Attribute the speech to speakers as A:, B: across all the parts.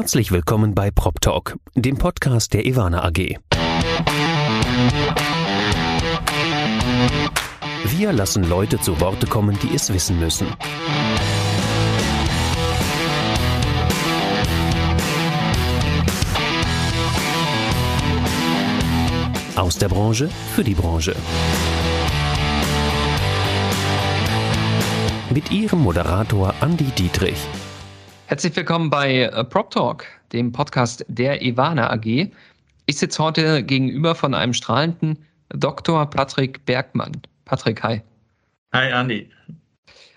A: Herzlich willkommen bei Prop Talk, dem Podcast der Ivana AG. Wir lassen Leute zu Worte kommen, die es wissen müssen. Aus der Branche für die Branche. Mit Ihrem Moderator Andy Dietrich.
B: Herzlich willkommen bei äh, Prop Talk, dem Podcast der Ivana AG. Ich sitze heute gegenüber von einem strahlenden Dr. Patrick Bergmann. Patrick, hi.
C: Hi, Andy.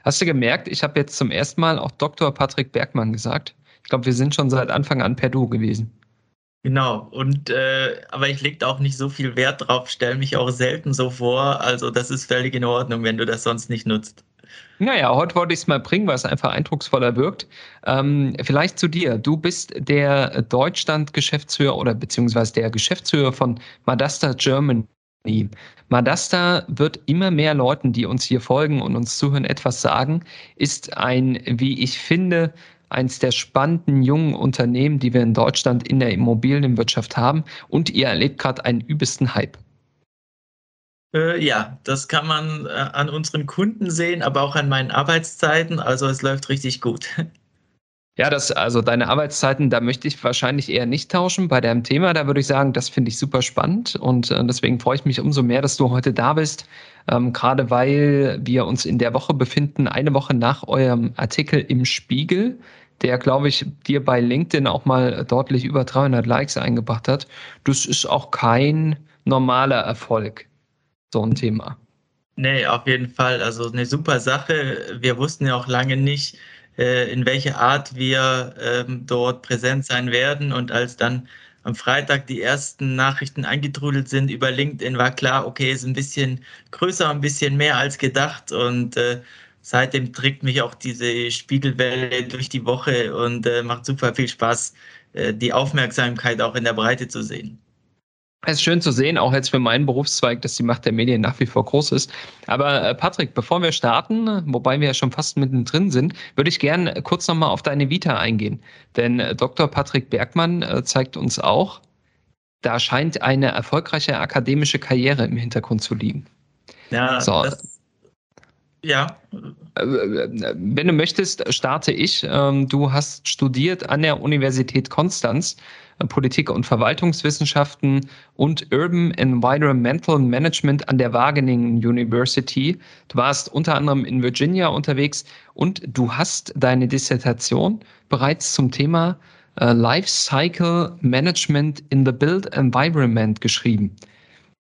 B: Hast du gemerkt, ich habe jetzt zum ersten Mal auch Dr. Patrick Bergmann gesagt. Ich glaube, wir sind schon seit Anfang an per Du gewesen.
C: Genau, und äh, aber ich lege auch nicht so viel Wert drauf, stelle mich auch selten so vor. Also das ist völlig in Ordnung, wenn du das sonst nicht nutzt.
B: Naja, heute wollte ich es mal bringen, weil es einfach eindrucksvoller wirkt. Ähm, vielleicht zu dir. Du bist der Deutschland-Geschäftsführer oder beziehungsweise der Geschäftsführer von Madasta Germany. Madasta wird immer mehr Leuten, die uns hier folgen und uns zuhören, etwas sagen, ist ein, wie ich finde, eines der spannenden jungen Unternehmen, die wir in Deutschland in der Immobilienwirtschaft haben. Und ihr erlebt gerade einen übelsten Hype.
C: Äh, ja, das kann man äh, an unseren Kunden sehen, aber auch an meinen Arbeitszeiten. Also es läuft richtig gut.
B: Ja, das, also deine Arbeitszeiten, da möchte ich wahrscheinlich eher nicht tauschen. Bei deinem Thema, da würde ich sagen, das finde ich super spannend und äh, deswegen freue ich mich umso mehr, dass du heute da bist. Ähm, gerade weil wir uns in der Woche befinden, eine Woche nach eurem Artikel im Spiegel der, glaube ich, dir bei LinkedIn auch mal deutlich über 300 Likes eingebracht hat. Das ist auch kein normaler Erfolg, so ein Thema.
C: Nee, auf jeden Fall. Also eine super Sache. Wir wussten ja auch lange nicht, äh, in welcher Art wir ähm, dort präsent sein werden. Und als dann am Freitag die ersten Nachrichten eingetrudelt sind über LinkedIn, war klar, okay, ist ein bisschen größer, ein bisschen mehr als gedacht. Und äh, seitdem trägt mich auch diese Spiegelwelle durch die Woche und äh, macht super viel Spaß, die Aufmerksamkeit auch in der Breite zu sehen.
B: Es ist schön zu sehen, auch jetzt für meinen Berufszweig, dass die Macht der Medien nach wie vor groß ist. Aber äh, Patrick, bevor wir starten, wobei wir ja schon fast mittendrin sind, würde ich gerne kurz nochmal auf deine Vita eingehen. Denn äh, Dr. Patrick Bergmann äh, zeigt uns auch, da scheint eine erfolgreiche akademische Karriere im Hintergrund zu liegen.
C: Ja, so. das, ja.
B: Wenn du möchtest, starte ich. Ähm, du hast studiert an der Universität Konstanz äh, Politik- und Verwaltungswissenschaften und Urban Environmental Management an der Wageningen University. Du warst unter anderem in Virginia unterwegs und du hast deine Dissertation bereits zum Thema äh, Life Cycle Management in the Built Environment geschrieben.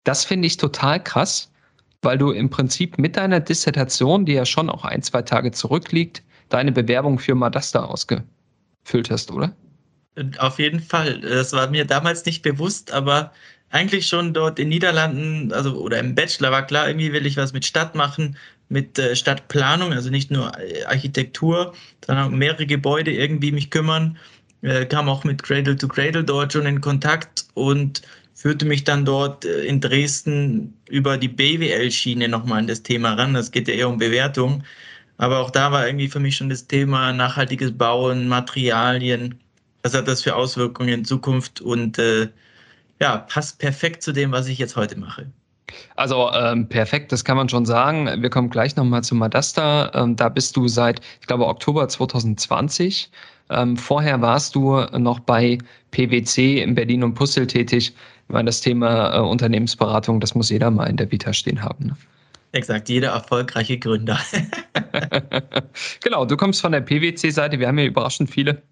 B: Das finde ich total krass weil du im Prinzip mit deiner Dissertation, die ja schon auch ein, zwei Tage zurückliegt, deine Bewerbung für Madasta ausgefüllt hast, oder?
C: Auf jeden Fall. Das war mir damals nicht bewusst, aber eigentlich schon dort in Niederlanden, also oder im Bachelor war klar, irgendwie will ich was mit Stadt machen, mit äh, Stadtplanung, also nicht nur äh, Architektur, sondern um mehrere Gebäude irgendwie mich kümmern. Äh, kam auch mit Cradle to Cradle dort schon in Kontakt und führte mich dann dort äh, in Dresden über die BWL-Schiene nochmal an das Thema ran. Das geht ja eher um Bewertung. Aber auch da war irgendwie für mich schon das Thema nachhaltiges Bauen, Materialien. Was hat das für Auswirkungen in Zukunft? Und äh, ja, passt perfekt zu dem, was ich jetzt heute mache.
B: Also ähm, perfekt, das kann man schon sagen. Wir kommen gleich nochmal zu Madasta. Ähm, da bist du seit, ich glaube, Oktober 2020. Ähm, vorher warst du noch bei PwC in Berlin und Pussel tätig. Meine, das Thema äh, Unternehmensberatung, das muss jeder mal in der Vita stehen haben. Ne?
C: Exakt, jeder erfolgreiche Gründer.
B: genau, du kommst von der PwC-Seite. Wir haben ja überraschend viele,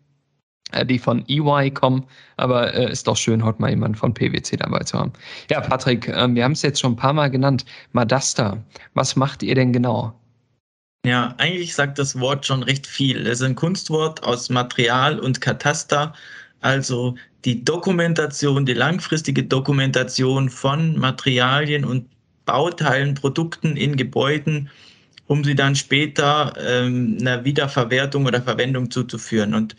B: äh, die von EY kommen. Aber äh, ist doch schön, heute mal jemanden von PwC dabei zu haben. Ja, Patrick, äh, wir haben es jetzt schon ein paar Mal genannt. Madasta, was macht ihr denn genau?
C: Ja, eigentlich sagt das Wort schon recht viel. Es ist ein Kunstwort aus Material und Kataster also die Dokumentation, die langfristige Dokumentation von Materialien und Bauteilen, Produkten in Gebäuden, um sie dann später ähm, einer Wiederverwertung oder Verwendung zuzuführen. Und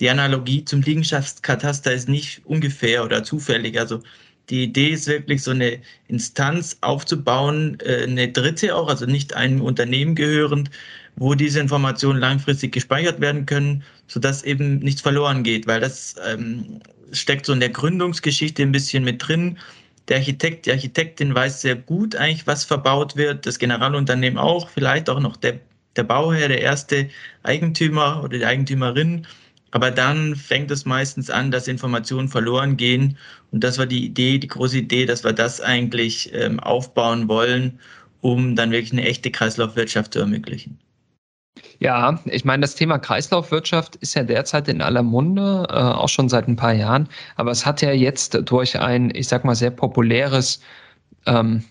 C: die Analogie zum Liegenschaftskataster ist nicht ungefähr oder zufällig. Also die Idee ist wirklich, so eine Instanz aufzubauen, äh, eine dritte auch, also nicht einem Unternehmen gehörend, wo diese Informationen langfristig gespeichert werden können, sodass eben nichts verloren geht, weil das ähm, steckt so in der Gründungsgeschichte ein bisschen mit drin. Der Architekt, die Architektin weiß sehr gut eigentlich, was verbaut wird, das Generalunternehmen auch, vielleicht auch noch der, der Bauherr, der erste Eigentümer oder die Eigentümerin. Aber dann fängt es meistens an, dass Informationen verloren gehen. Und das war die Idee, die große Idee, dass wir das eigentlich ähm, aufbauen wollen, um dann wirklich eine echte Kreislaufwirtschaft zu ermöglichen.
B: Ja, ich meine, das Thema Kreislaufwirtschaft ist ja derzeit in aller Munde, äh, auch schon seit ein paar Jahren. Aber es hat ja jetzt durch ein, ich sag mal, sehr populäres, ähm,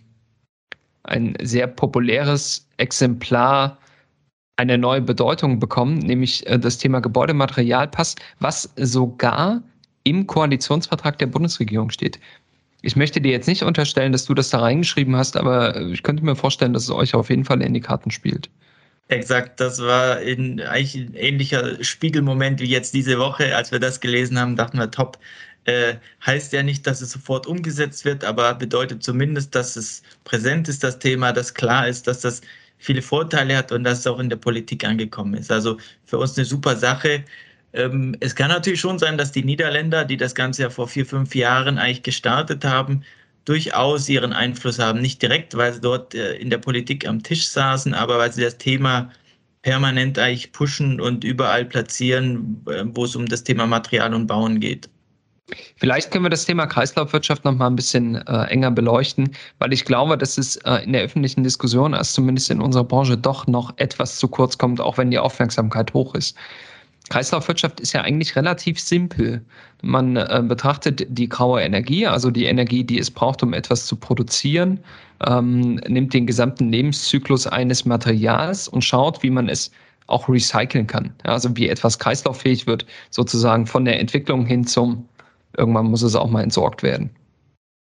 B: ein sehr populäres Exemplar eine neue Bedeutung bekommen, nämlich äh, das Thema Gebäudematerialpass, was sogar im Koalitionsvertrag der Bundesregierung steht. Ich möchte dir jetzt nicht unterstellen, dass du das da reingeschrieben hast, aber ich könnte mir vorstellen, dass es euch auf jeden Fall in die Karten spielt.
C: Exakt, das war in, eigentlich ein ähnlicher Spiegelmoment wie jetzt diese Woche, als wir das gelesen haben, dachten wir, top. Äh, heißt ja nicht, dass es sofort umgesetzt wird, aber bedeutet zumindest, dass es präsent ist, das Thema, dass klar ist, dass das viele Vorteile hat und dass es auch in der Politik angekommen ist. Also für uns eine super Sache. Ähm, es kann natürlich schon sein, dass die Niederländer, die das Ganze ja vor vier, fünf Jahren eigentlich gestartet haben, durchaus ihren Einfluss haben. Nicht direkt, weil sie dort äh, in der Politik am Tisch saßen, aber weil sie das Thema permanent eigentlich pushen und überall platzieren, äh, wo es um das Thema Material und Bauen geht.
B: Vielleicht können wir das Thema Kreislaufwirtschaft noch mal ein bisschen äh, enger beleuchten, weil ich glaube, dass es äh, in der öffentlichen Diskussion, als zumindest in unserer Branche, doch noch etwas zu kurz kommt, auch wenn die Aufmerksamkeit hoch ist. Kreislaufwirtschaft ist ja eigentlich relativ simpel. Man äh, betrachtet die graue Energie, also die Energie, die es braucht, um etwas zu produzieren, ähm, nimmt den gesamten Lebenszyklus eines Materials und schaut, wie man es auch recyceln kann. Ja, also wie etwas kreislauffähig wird, sozusagen von der Entwicklung hin zum irgendwann muss es auch mal entsorgt werden.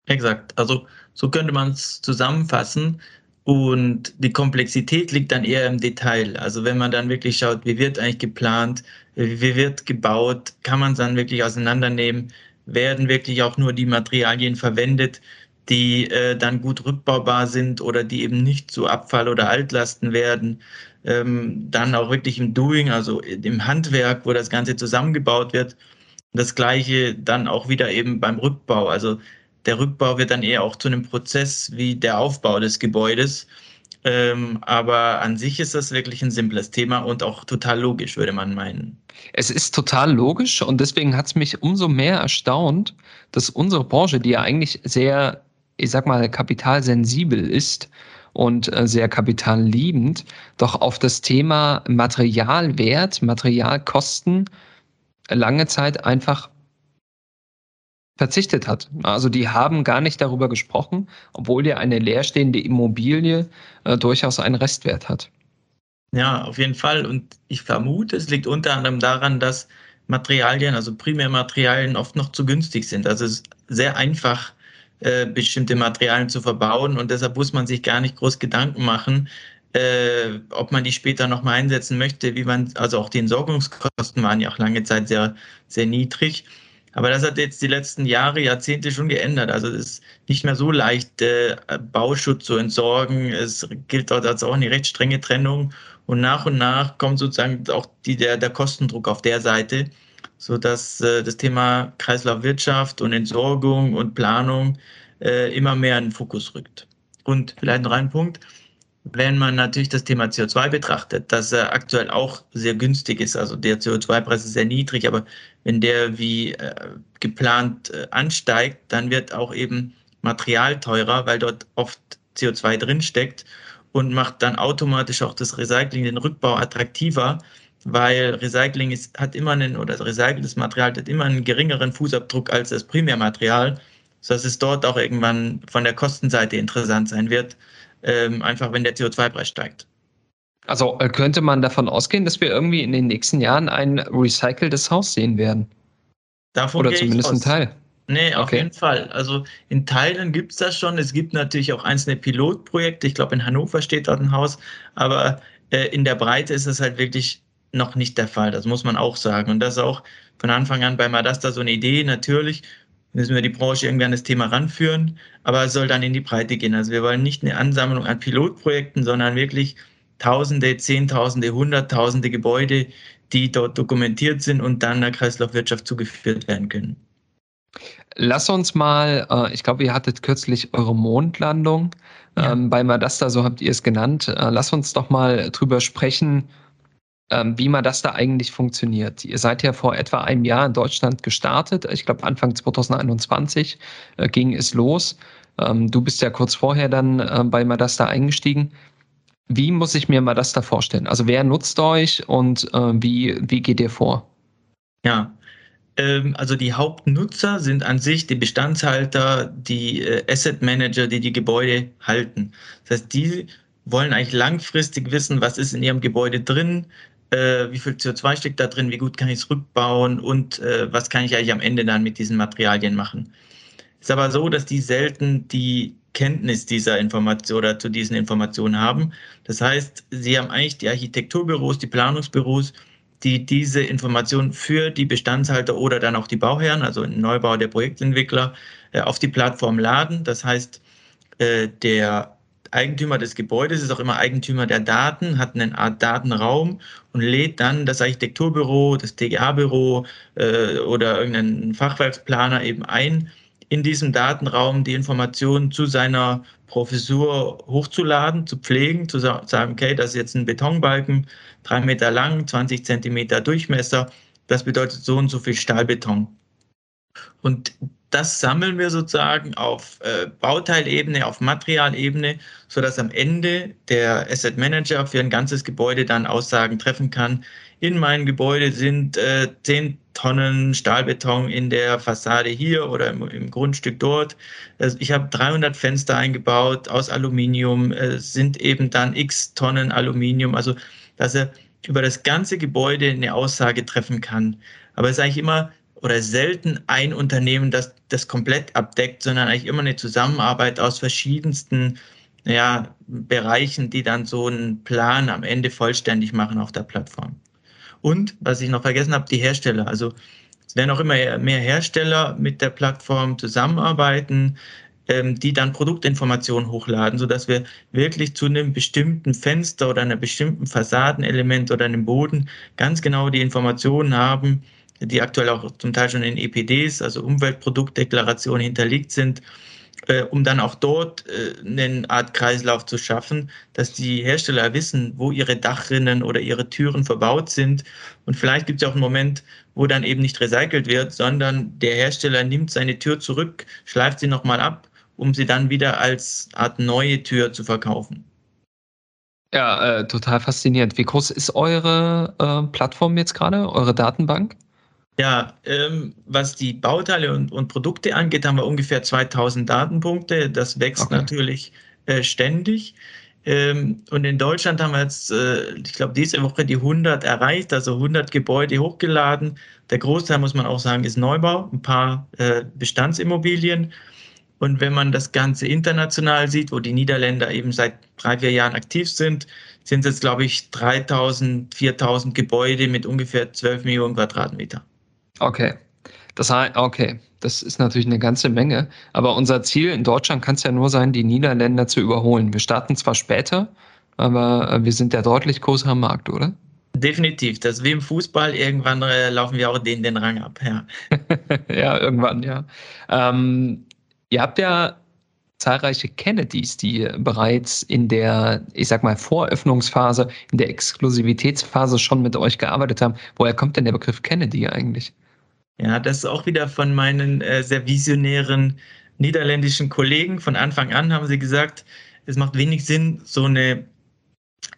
C: Exakt. Also so könnte man es zusammenfassen. Und die Komplexität liegt dann eher im Detail. Also wenn man dann wirklich schaut, wie wird eigentlich geplant, wie wird gebaut, kann man es dann wirklich auseinandernehmen, werden wirklich auch nur die Materialien verwendet, die äh, dann gut rückbaubar sind oder die eben nicht zu Abfall oder Altlasten werden. Ähm, dann auch wirklich im Doing, also im Handwerk, wo das Ganze zusammengebaut wird das gleiche dann auch wieder eben beim Rückbau. Also der Rückbau wird dann eher auch zu einem Prozess wie der Aufbau des Gebäudes. Ähm, aber an sich ist das wirklich ein simples Thema und auch total logisch, würde man meinen.
B: Es ist total logisch und deswegen hat es mich umso mehr erstaunt, dass unsere Branche, die ja eigentlich sehr, ich sag mal, kapitalsensibel ist und äh, sehr kapitalliebend, doch auf das Thema Materialwert, Materialkosten lange Zeit einfach verzichtet hat. Also die haben gar nicht darüber gesprochen, obwohl ja eine leerstehende Immobilie äh, durchaus einen Restwert hat.
C: Ja, auf jeden Fall. Und ich vermute, es liegt unter anderem daran, dass Materialien, also Primärmaterialien, oft noch zu günstig sind. Also es ist sehr einfach, äh, bestimmte Materialien zu verbauen und deshalb muss man sich gar nicht groß Gedanken machen, äh, ob man die später nochmal einsetzen möchte, wie man, also auch die Entsorgungskosten waren ja auch lange Zeit sehr, sehr niedrig. Aber das hat jetzt die letzten Jahre, Jahrzehnte schon geändert. Also es ist nicht mehr so leicht, äh, Bauschutt zu entsorgen. Es gilt dort als auch eine recht strenge Trennung. Und nach und nach kommt sozusagen auch die, der, der Kostendruck auf der Seite, sodass äh, das Thema Kreislaufwirtschaft und Entsorgung und Planung äh, immer mehr in den Fokus rückt. Und vielleicht noch ein Punkt wenn man natürlich das Thema CO2 betrachtet, dass er aktuell auch sehr günstig ist, also der CO2-Preis ist sehr niedrig, aber wenn der wie äh, geplant äh, ansteigt, dann wird auch eben Material teurer, weil dort oft CO2 drinsteckt und macht dann automatisch auch das Recycling, den Rückbau attraktiver, weil Recycling ist, hat immer einen, oder recyceltes Material hat immer einen geringeren Fußabdruck als das Primärmaterial, sodass es dort auch irgendwann von der Kostenseite interessant sein wird, ähm, einfach wenn der CO2-Preis steigt.
B: Also äh, könnte man davon ausgehen, dass wir irgendwie in den nächsten Jahren ein recyceltes Haus sehen werden?
C: Davon Oder zumindest ein Teil. Nee, auf okay. jeden Fall. Also in Teilen gibt es das schon. Es gibt natürlich auch einzelne Pilotprojekte. Ich glaube, in Hannover steht dort ein Haus. Aber äh, in der Breite ist es halt wirklich noch nicht der Fall. Das muss man auch sagen. Und das ist auch von Anfang an bei Madasta so eine Idee. Natürlich müssen wir die Branche irgendwie an das Thema ranführen, aber es soll dann in die Breite gehen. Also wir wollen nicht eine Ansammlung an Pilotprojekten, sondern wirklich Tausende, Zehntausende, Hunderttausende Gebäude, die dort dokumentiert sind und dann der Kreislaufwirtschaft zugeführt werden können.
B: Lass uns mal, äh, ich glaube, ihr hattet kürzlich eure Mondlandung. Ja. Ähm, bei Madasta, so habt ihr es genannt. Äh, lass uns doch mal drüber sprechen, ähm, wie Madasta eigentlich funktioniert. Ihr seid ja vor etwa einem Jahr in Deutschland gestartet. Ich glaube, Anfang 2021 äh, ging es los. Ähm, du bist ja kurz vorher dann bei Madasta eingestiegen. Wie muss ich mir Madasta vorstellen? Also wer nutzt euch und wie, wie geht ihr vor?
C: Ja, ähm, also die Hauptnutzer sind an sich die Bestandshalter, die äh, Asset Manager, die die Gebäude halten. Das heißt, die wollen eigentlich langfristig wissen, was ist in ihrem Gebäude drin, äh, wie viel CO2 steckt da drin, wie gut kann ich es rückbauen und äh, was kann ich eigentlich am Ende dann mit diesen Materialien machen. Ist aber so, dass die selten die Kenntnis dieser Information oder zu diesen Informationen haben. Das heißt, sie haben eigentlich die Architekturbüros, die Planungsbüros, die diese Informationen für die Bestandshalter oder dann auch die Bauherren, also im Neubau der Projektentwickler, äh, auf die Plattform laden. Das heißt, äh, der Eigentümer des Gebäudes ist auch immer Eigentümer der Daten, hat eine Art Datenraum und lädt dann das Architekturbüro, das TGA-Büro äh, oder irgendeinen Fachwerksplaner eben ein, in diesem Datenraum die Informationen zu seiner Professur hochzuladen, zu pflegen, zu sagen, okay, das ist jetzt ein Betonbalken, drei Meter lang, 20 Zentimeter Durchmesser. Das bedeutet so und so viel Stahlbeton. Und das sammeln wir sozusagen auf äh, Bauteilebene, auf Materialebene, sodass am Ende der Asset Manager für ein ganzes Gebäude dann Aussagen treffen kann. In meinem Gebäude sind äh, 10 Tonnen Stahlbeton in der Fassade hier oder im, im Grundstück dort. Also ich habe 300 Fenster eingebaut aus Aluminium, äh, sind eben dann x Tonnen Aluminium. Also, dass er über das ganze Gebäude eine Aussage treffen kann. Aber es ist eigentlich immer oder selten ein Unternehmen, das das komplett abdeckt, sondern eigentlich immer eine Zusammenarbeit aus verschiedensten ja, Bereichen, die dann so einen Plan am Ende vollständig machen auf der Plattform. Und was ich noch vergessen habe, die Hersteller. Also es werden auch immer mehr Hersteller mit der Plattform zusammenarbeiten, ähm, die dann Produktinformationen hochladen, sodass wir wirklich zu einem bestimmten Fenster oder einem bestimmten Fassadenelement oder einem Boden ganz genau die Informationen haben, die aktuell auch zum Teil schon in EPDs, also Umweltproduktdeklarationen hinterlegt sind, äh, um dann auch dort äh, eine Art Kreislauf zu schaffen, dass die Hersteller wissen, wo ihre Dachrinnen oder ihre Türen verbaut sind. Und vielleicht gibt es auch einen Moment, wo dann eben nicht recycelt wird, sondern der Hersteller nimmt seine Tür zurück, schleift sie nochmal ab, um sie dann wieder als Art neue Tür zu verkaufen.
B: Ja, äh, total faszinierend. Wie groß ist eure äh, Plattform jetzt gerade, eure Datenbank?
C: Ja, ähm, was die Bauteile und, und, Produkte angeht, haben wir ungefähr 2000 Datenpunkte. Das wächst okay. natürlich äh, ständig. Ähm, und in Deutschland haben wir jetzt, äh, ich glaube, diese Woche die 100 erreicht, also 100 Gebäude hochgeladen. Der Großteil, muss man auch sagen, ist Neubau, ein paar äh, Bestandsimmobilien. Und wenn man das Ganze international sieht, wo die Niederländer eben seit drei, vier Jahren aktiv sind, sind es, glaube ich, 3000, 4000 Gebäude mit ungefähr 12 Millionen Quadratmeter.
B: Okay. Das heißt, okay, das ist natürlich eine ganze Menge. Aber unser Ziel in Deutschland kann es ja nur sein, die Niederländer zu überholen. Wir starten zwar später, aber äh, wir sind ja deutlich größer am Markt, oder?
C: Definitiv. Das ist wie im Fußball. Irgendwann äh, laufen wir auch denen den Rang ab. Ja,
B: ja irgendwann, ja. Ähm, ihr habt ja zahlreiche Kennedys, die bereits in der, ich sag mal, Voröffnungsphase, in der Exklusivitätsphase schon mit euch gearbeitet haben. Woher kommt denn der Begriff Kennedy eigentlich?
C: Ja, das ist auch wieder von meinen äh, sehr visionären niederländischen Kollegen. Von Anfang an haben sie gesagt, es macht wenig Sinn, so eine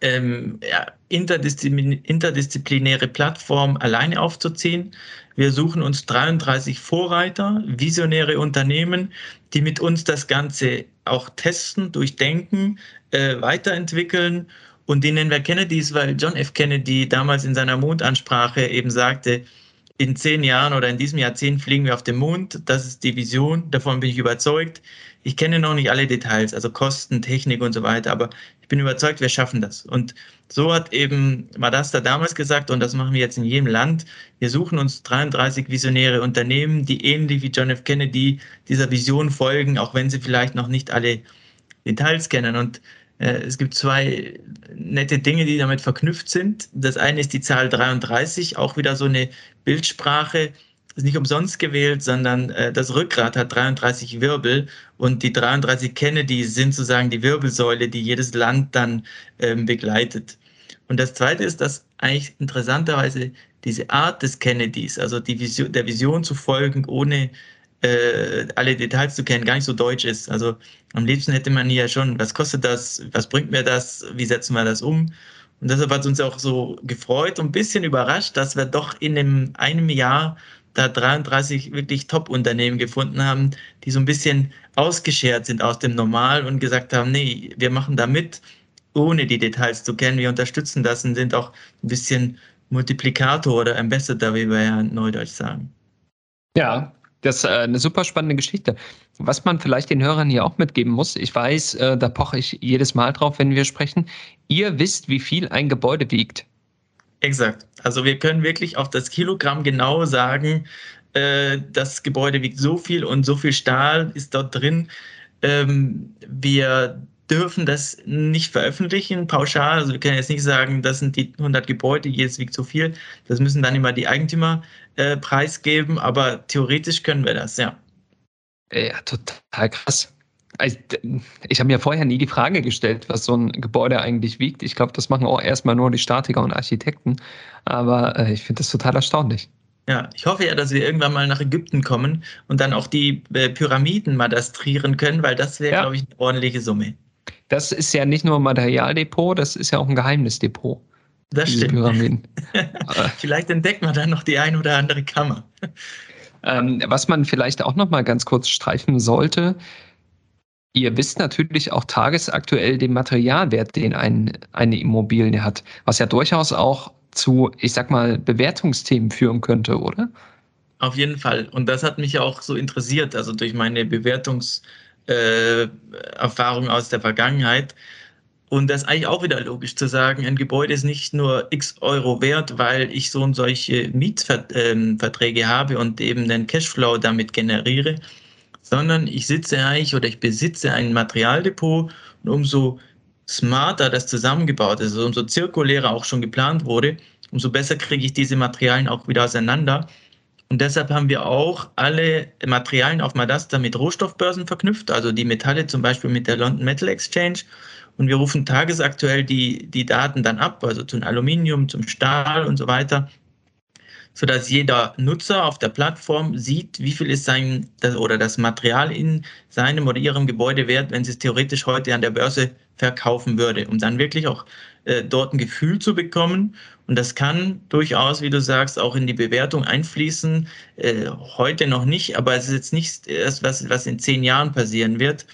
C: ähm, ja, interdisziplinäre, interdisziplinäre Plattform alleine aufzuziehen. Wir suchen uns 33 Vorreiter, visionäre Unternehmen, die mit uns das Ganze auch testen, durchdenken, äh, weiterentwickeln. Und die nennen wir Kennedys, weil John F. Kennedy damals in seiner Mondansprache eben sagte, in zehn Jahren oder in diesem Jahrzehnt fliegen wir auf den Mond. Das ist die Vision. Davon bin ich überzeugt. Ich kenne noch nicht alle Details, also Kosten, Technik und so weiter, aber ich bin überzeugt, wir schaffen das. Und so hat eben Madasta damals gesagt, und das machen wir jetzt in jedem Land. Wir suchen uns 33 visionäre Unternehmen, die ähnlich wie John F. Kennedy dieser Vision folgen, auch wenn sie vielleicht noch nicht alle Details kennen. Und es gibt zwei nette Dinge, die damit verknüpft sind. Das eine ist die Zahl 33, auch wieder so eine Bildsprache. Ist nicht umsonst gewählt, sondern äh, das Rückgrat hat 33 Wirbel und die 33 Kennedys sind sozusagen die Wirbelsäule, die jedes Land dann ähm, begleitet. Und das zweite ist, dass eigentlich interessanterweise diese Art des Kennedys, also Vision, der Vision zu folgen, ohne äh, alle Details zu kennen, gar nicht so deutsch ist. Also am liebsten hätte man ja schon, was kostet das, was bringt mir das, wie setzen wir das um? Und deshalb hat es uns auch so gefreut und ein bisschen überrascht, dass wir doch in einem, einem Jahr da 33 wirklich Top-Unternehmen gefunden haben, die so ein bisschen ausgeschert sind aus dem Normal und gesagt haben, nee, wir machen da mit, ohne die Details zu kennen. Wir unterstützen das und sind auch ein bisschen Multiplikator oder Ambassador, wie wir ja in Neudeutsch sagen.
B: Ja, das ist äh, eine super spannende Geschichte. Was man vielleicht den Hörern hier auch mitgeben muss, ich weiß, äh, da poche ich jedes Mal drauf, wenn wir sprechen. Ihr wisst, wie viel ein Gebäude wiegt.
C: Exakt. Also wir können wirklich auf das Kilogramm genau sagen, äh, das Gebäude wiegt so viel und so viel Stahl ist dort drin. Ähm, wir dürfen das nicht veröffentlichen, pauschal. Also wir können jetzt nicht sagen, das sind die 100 Gebäude, jedes wiegt so viel. Das müssen dann immer die Eigentümer äh, preisgeben, aber theoretisch können wir das, ja.
B: Ja, total krass. Also, ich habe mir vorher nie die Frage gestellt, was so ein Gebäude eigentlich wiegt. Ich glaube, das machen auch erstmal nur die Statiker und Architekten. Aber äh, ich finde das total erstaunlich.
C: Ja, ich hoffe ja, dass wir irgendwann mal nach Ägypten kommen und dann auch die äh, Pyramiden madastrieren können, weil das wäre, ja. glaube ich, eine ordentliche Summe.
B: Das ist ja nicht nur ein Materialdepot, das ist ja auch ein Geheimnisdepot.
C: Das stimmt. Pyramiden. vielleicht entdeckt man dann noch die ein oder andere Kammer.
B: Ähm, was man vielleicht auch noch mal ganz kurz streifen sollte, ihr wisst natürlich auch tagesaktuell den Materialwert, den ein, eine Immobilie hat, was ja durchaus auch zu, ich sag mal, Bewertungsthemen führen könnte, oder?
C: Auf jeden Fall. Und das hat mich auch so interessiert, also durch meine Bewertungserfahrung äh, aus der Vergangenheit. Und das ist eigentlich auch wieder logisch zu sagen, ein Gebäude ist nicht nur x Euro wert, weil ich so und solche Mietverträge habe und eben den Cashflow damit generiere, sondern ich sitze eigentlich oder ich besitze ein Materialdepot und umso smarter das zusammengebaut ist, also umso zirkulärer auch schon geplant wurde, umso besser kriege ich diese Materialien auch wieder auseinander. Und deshalb haben wir auch alle Materialien auf Madasta mit Rohstoffbörsen verknüpft, also die Metalle zum Beispiel mit der London Metal Exchange. Und wir rufen tagesaktuell die, die Daten dann ab, also zum Aluminium, zum Stahl und so weiter sodass jeder Nutzer auf der Plattform sieht, wie viel ist sein das, oder das Material in seinem oder ihrem Gebäude wert, wenn sie es theoretisch heute an der Börse verkaufen würde, um dann wirklich auch äh, dort ein Gefühl zu bekommen. Und das kann durchaus, wie du sagst, auch in die Bewertung einfließen. Äh, heute noch nicht, aber es ist jetzt nicht erst was, was in zehn Jahren passieren wird.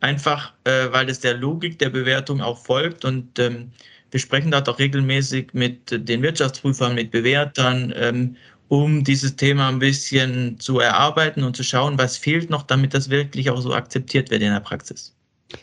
C: Einfach, äh, weil es der Logik der Bewertung auch folgt und ähm, wir sprechen dort auch regelmäßig mit den Wirtschaftsprüfern, mit Bewertern, ähm, um dieses Thema ein bisschen zu erarbeiten und zu schauen, was fehlt noch, damit das wirklich auch so akzeptiert wird in der Praxis.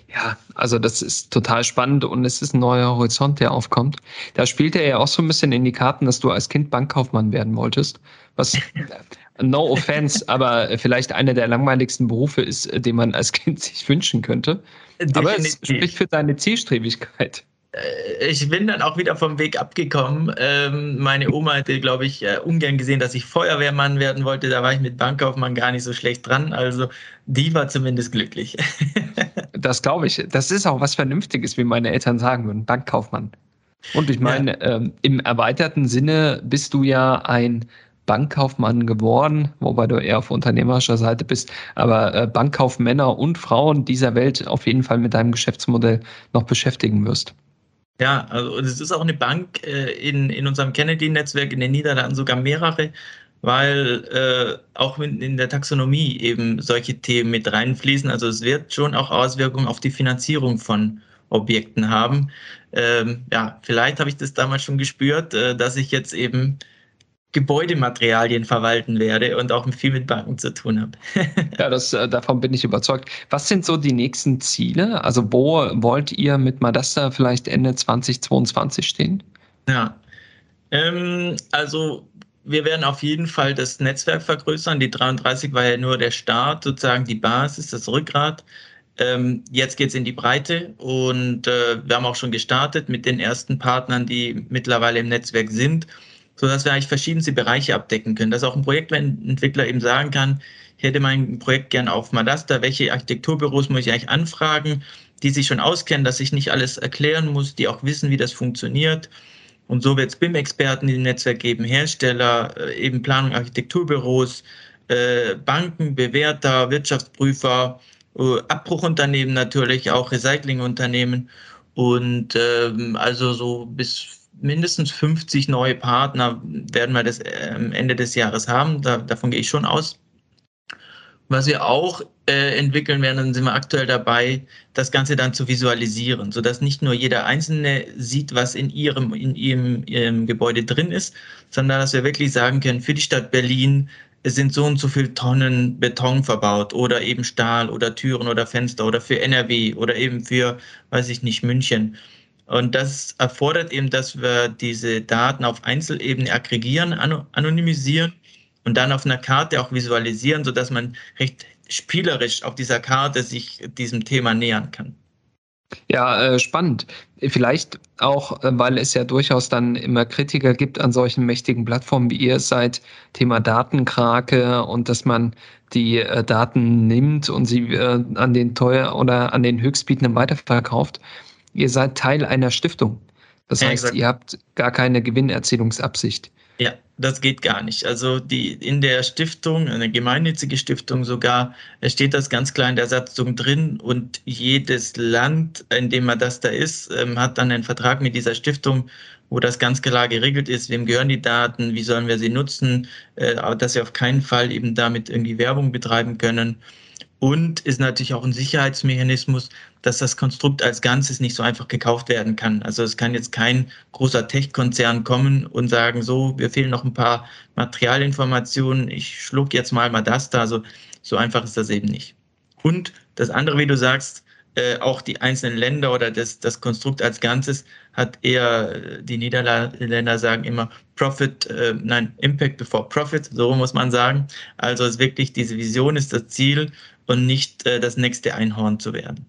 B: Ja, also das ist total spannend und es ist ein neuer Horizont, der aufkommt. Da spielt er ja auch so ein bisschen in die Karten, dass du als Kind Bankkaufmann werden wolltest. Was, no offense, aber vielleicht einer der langweiligsten Berufe ist, den man als Kind sich wünschen könnte. Definitiv. Aber es spricht für deine Zielstrebigkeit.
C: Äh, ich bin dann auch wieder vom Weg abgekommen. Ähm, meine Oma hätte, glaube ich, äh, ungern gesehen, dass ich Feuerwehrmann werden wollte. Da war ich mit Bankkaufmann gar nicht so schlecht dran. Also die war zumindest glücklich.
B: das glaube ich. Das ist auch was Vernünftiges, wie meine Eltern sagen würden. Bankkaufmann. Und ich meine, ja. ähm, im erweiterten Sinne bist du ja ein Bankkaufmann geworden, wobei du eher auf unternehmerischer Seite bist, aber äh, Bankkaufmänner und Frauen dieser Welt auf jeden Fall mit deinem Geschäftsmodell noch beschäftigen wirst.
C: Ja, also es ist auch eine Bank äh, in, in unserem Kennedy-Netzwerk in den Niederlanden sogar mehrere, weil äh, auch in, in der Taxonomie eben solche Themen mit reinfließen. Also es wird schon auch Auswirkungen auf die Finanzierung von Objekten haben. Ähm, ja, vielleicht habe ich das damals schon gespürt, äh, dass ich jetzt eben Gebäudematerialien verwalten werde und auch viel mit Banken zu tun habe.
B: ja, das, äh, davon bin ich überzeugt. Was sind so die nächsten Ziele? Also wo wollt ihr mit Madasta vielleicht Ende 2022 stehen?
C: Ja, ähm, also wir werden auf jeden Fall das Netzwerk vergrößern. Die 33 war ja nur der Start, sozusagen die Basis, das Rückgrat. Ähm, jetzt geht es in die Breite und äh, wir haben auch schon gestartet mit den ersten Partnern, die mittlerweile im Netzwerk sind, sodass wir eigentlich verschiedenste Bereiche abdecken können. Dass auch ein Projektentwickler eben sagen kann, ich hätte mein Projekt gern auf Madasta, welche Architekturbüros muss ich eigentlich anfragen, die sich schon auskennen, dass ich nicht alles erklären muss, die auch wissen, wie das funktioniert. Und so wird es BIM-Experten im Netzwerk geben, Hersteller, äh, eben Planung, Architekturbüros, äh, Banken, Bewerter, Wirtschaftsprüfer, äh, Abbruchunternehmen natürlich, auch Recyclingunternehmen und ähm, also so bis mindestens 50 neue Partner werden wir das äh, Ende des Jahres haben. Da, davon gehe ich schon aus. Was wir auch äh, entwickeln werden, dann sind wir aktuell dabei, das Ganze dann zu visualisieren, sodass nicht nur jeder Einzelne sieht, was in ihrem, in ihrem, ihrem Gebäude drin ist, sondern dass wir wirklich sagen können, für die Stadt Berlin es sind so und so viele Tonnen Beton verbaut oder eben Stahl oder Türen oder Fenster oder für NRW oder eben für, weiß ich nicht, München. Und das erfordert eben, dass wir diese Daten auf Einzelebene aggregieren, anonymisieren und dann auf einer Karte auch visualisieren, sodass man recht spielerisch auf dieser Karte sich diesem Thema nähern kann.
B: Ja, äh, spannend. Vielleicht auch, äh, weil es ja durchaus dann immer Kritiker gibt an solchen mächtigen Plattformen wie ihr es seid, Thema Datenkrake und dass man die äh, Daten nimmt und sie an den teuer oder an den Höchstbietenden weiterverkauft. Ihr seid Teil einer Stiftung. Das heißt, exakt. ihr habt gar keine Gewinnerzielungsabsicht.
C: Ja, das geht gar nicht. Also die in der Stiftung, eine gemeinnützige Stiftung sogar, steht das ganz klar in der Satzung drin und jedes Land, in dem man das da ist, ähm, hat dann einen Vertrag mit dieser Stiftung, wo das ganz klar geregelt ist, wem gehören die Daten, wie sollen wir sie nutzen, äh, dass wir auf keinen Fall eben damit irgendwie Werbung betreiben können. Und ist natürlich auch ein Sicherheitsmechanismus, dass das Konstrukt als Ganzes nicht so einfach gekauft werden kann. Also es kann jetzt kein großer Tech-Konzern kommen und sagen, so, wir fehlen noch ein paar Materialinformationen, ich schluck jetzt mal mal das da. Also so einfach ist das eben nicht. Und das andere, wie du sagst, äh, auch die einzelnen Länder oder das, das Konstrukt als Ganzes hat eher, äh, die Niederländer sagen immer Profit, äh, nein, Impact before Profit, so muss man sagen. Also es ist wirklich, diese Vision ist das Ziel und nicht äh, das nächste Einhorn zu werden.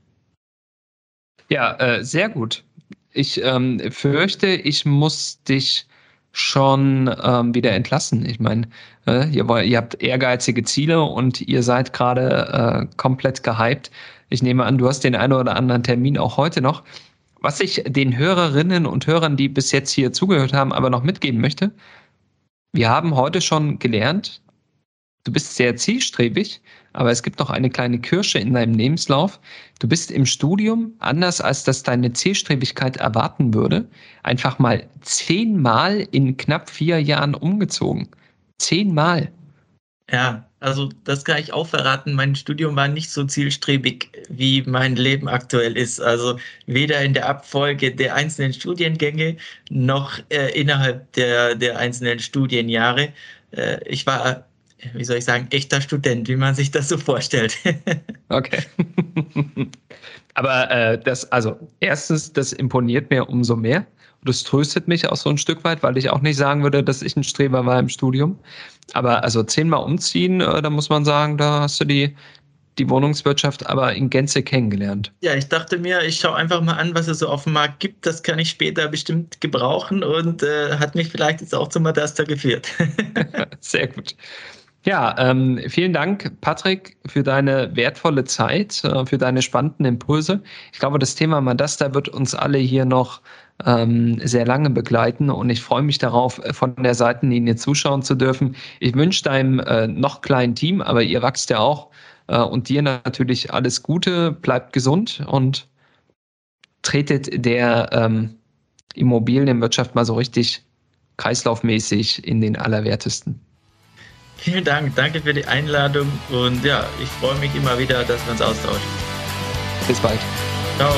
B: Ja, äh, sehr gut. Ich ähm, fürchte, ich muss dich schon ähm, wieder entlassen. Ich meine, äh, ihr, ihr, habt ehrgeizige Ziele und ihr seid gerade äh, komplett gehypt. Ich nehme an, du hast den einen oder anderen Termin auch heute noch. Was ich den Hörerinnen und Hörern, die bis jetzt hier zugehört haben, aber noch mitgeben möchte, wir haben heute schon gelernt, du bist sehr zielstrebig, aber es gibt noch eine kleine Kirsche in deinem Lebenslauf. Du bist im Studium, anders als das deine Zielstrebigkeit erwarten würde, einfach mal zehnmal in knapp vier Jahren umgezogen. Zehnmal.
C: Ja, also das kann ich auch verraten. Mein Studium war nicht so zielstrebig, wie mein Leben aktuell ist. Also weder in der Abfolge der einzelnen Studiengänge noch äh, innerhalb der, der einzelnen Studienjahre. Äh, ich war wie soll ich sagen, echter Student, wie man sich das so vorstellt.
B: okay. Aber äh, das, also erstens, das imponiert mir umso mehr. Das tröstet mich auch so ein Stück weit, weil ich auch nicht sagen würde, dass ich ein Streber war im Studium. Aber also zehnmal umziehen, äh, da muss man sagen, da hast du die, die Wohnungswirtschaft aber in Gänze kennengelernt.
C: Ja, ich dachte mir, ich schaue einfach mal an, was es so auf dem Markt gibt. Das kann ich später bestimmt gebrauchen und äh, hat mich vielleicht jetzt auch zum Madasta geführt.
B: Sehr gut. Ja, ähm, vielen Dank, Patrick, für deine wertvolle Zeit, äh, für deine spannenden Impulse. Ich glaube, das Thema Madasta wird uns alle hier noch ähm, sehr lange begleiten und ich freue mich darauf, von der Seitenlinie zuschauen zu dürfen. Ich wünsche deinem äh, noch kleinen Team, aber ihr wachst ja auch äh, und dir natürlich alles Gute, bleibt gesund und tretet der ähm, Immobilienwirtschaft mal so richtig kreislaufmäßig in den Allerwertesten.
C: Vielen Dank, danke für die Einladung und ja, ich freue mich immer wieder, dass wir uns austauschen.
B: Bis bald.
C: Ciao.